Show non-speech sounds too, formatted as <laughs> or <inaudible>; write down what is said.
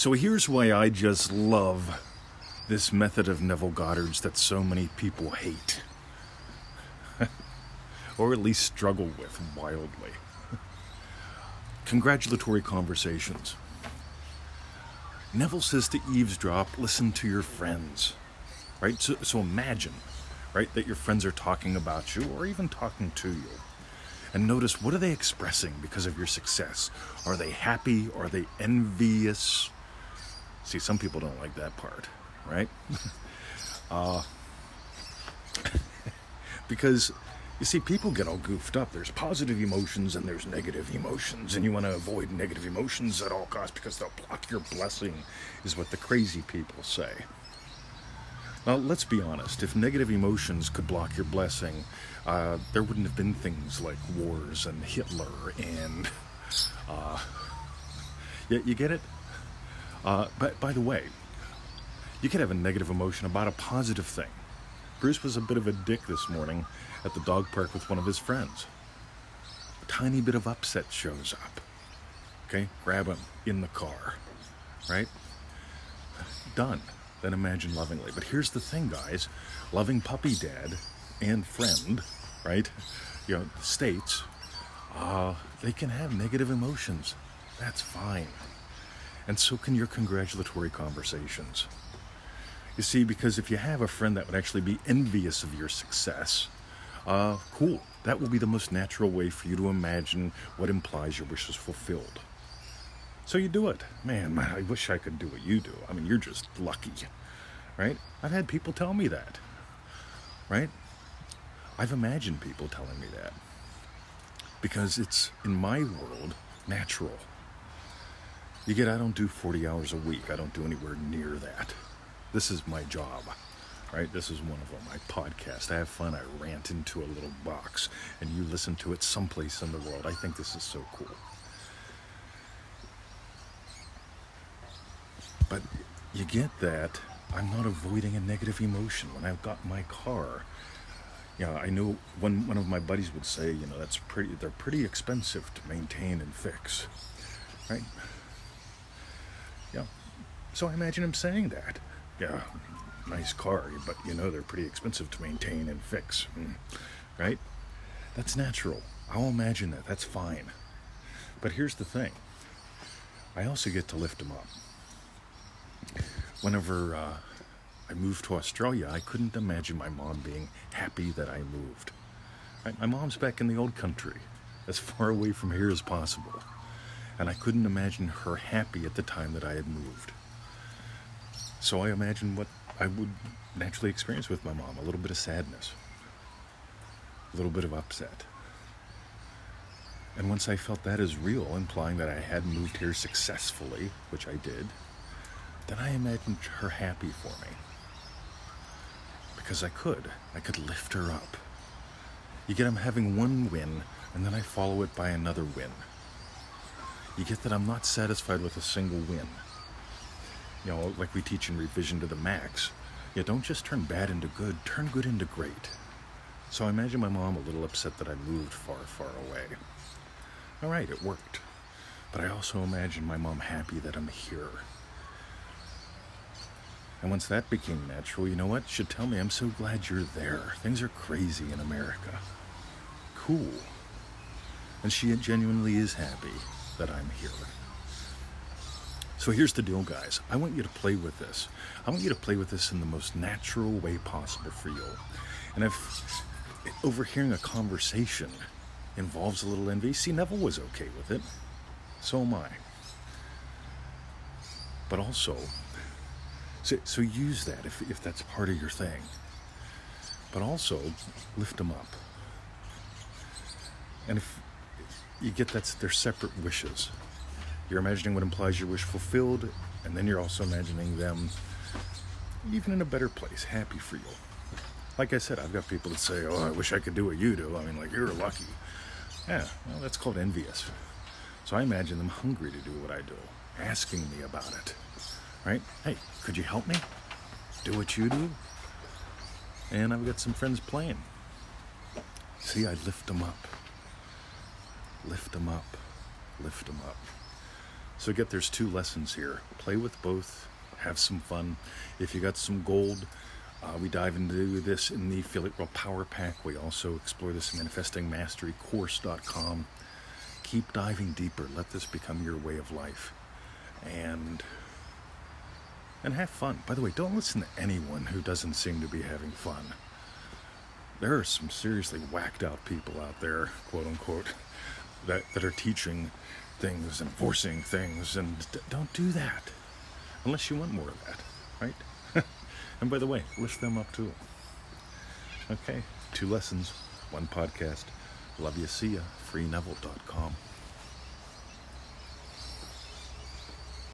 So here's why I just love this method of Neville Goddard's that so many people hate. <laughs> or at least struggle with wildly. <laughs> Congratulatory conversations. Neville says to eavesdrop, listen to your friends. Right? So, so imagine, right, that your friends are talking about you or even talking to you. And notice what are they expressing because of your success? Are they happy? Are they envious? See, some people don't like that part, right? <laughs> uh, <laughs> because you see, people get all goofed up. There's positive emotions and there's negative emotions, and you want to avoid negative emotions at all costs because they'll block your blessing, is what the crazy people say. Now, let's be honest. If negative emotions could block your blessing, uh, there wouldn't have been things like wars and Hitler and. Uh, <laughs> you, you get it? Uh, but by the way, you can have a negative emotion about a positive thing. Bruce was a bit of a dick this morning at the dog park with one of his friends. A tiny bit of upset shows up. Okay, grab him in the car, right? Done. Then imagine lovingly. But here's the thing, guys loving puppy dad and friend, right? You know, states, uh, they can have negative emotions. That's fine. And so can your congratulatory conversations. You see, because if you have a friend that would actually be envious of your success, uh, cool. That will be the most natural way for you to imagine what implies your wish is fulfilled. So you do it. Man, man, I wish I could do what you do. I mean, you're just lucky, right? I've had people tell me that, right? I've imagined people telling me that because it's in my world natural. You get, I don't do 40 hours a week, I don't do anywhere near that. This is my job right? This is one of them. I podcast. I have fun. I rant into a little box, and you listen to it someplace in the world. I think this is so cool. But you get that I'm not avoiding a negative emotion when I've got my car. Yeah, I know one one of my buddies would say, you know, that's pretty. They're pretty expensive to maintain and fix, right? Yeah. So I imagine him saying that. Yeah, nice car, but you know they're pretty expensive to maintain and fix, hmm. right? That's natural. I'll imagine that. That's fine. But here's the thing I also get to lift them up. Whenever uh, I moved to Australia, I couldn't imagine my mom being happy that I moved. Right? My mom's back in the old country, as far away from here as possible. And I couldn't imagine her happy at the time that I had moved. So I imagined what I would naturally experience with my mom a little bit of sadness, a little bit of upset. And once I felt that as real, implying that I had moved here successfully, which I did, then I imagined her happy for me. Because I could. I could lift her up. You get I'm having one win, and then I follow it by another win. You get that I'm not satisfied with a single win you know, like we teach in revision to the max. Yeah, don't just turn bad into good, turn good into great. So I imagine my mom a little upset that I moved far, far away. All right, it worked. But I also imagine my mom happy that I'm here. And once that became natural, you know what? She'd tell me, I'm so glad you're there. Things are crazy in America. Cool. And she genuinely is happy that I'm here. So here's the deal, guys. I want you to play with this. I want you to play with this in the most natural way possible for you. And if overhearing a conversation involves a little envy, see, Neville was okay with it. So am I. But also, so, so use that if, if that's part of your thing. But also, lift them up. And if you get that, they're separate wishes. You're imagining what implies your wish fulfilled, and then you're also imagining them even in a better place, happy for you. Like I said, I've got people that say, Oh, I wish I could do what you do. I mean, like, you're lucky. Yeah, well, that's called envious. So I imagine them hungry to do what I do, asking me about it. Right? Hey, could you help me? Do what you do? And I've got some friends playing. See, I lift them up. Lift them up. Lift them up. So get there's two lessons here. Play with both, have some fun. If you got some gold, uh, we dive into this in the Affiliate World Power Pack. We also explore this in manifestingmasterycourse.com. Keep diving deeper. Let this become your way of life. And and have fun. By the way, don't listen to anyone who doesn't seem to be having fun. There are some seriously whacked out people out there, quote unquote, that, that are teaching things and forcing things, and d- don't do that unless you want more of that, right? <laughs> and by the way, list them up too. Okay, two lessons, one podcast. Love you, see ya. FreeNeville.com.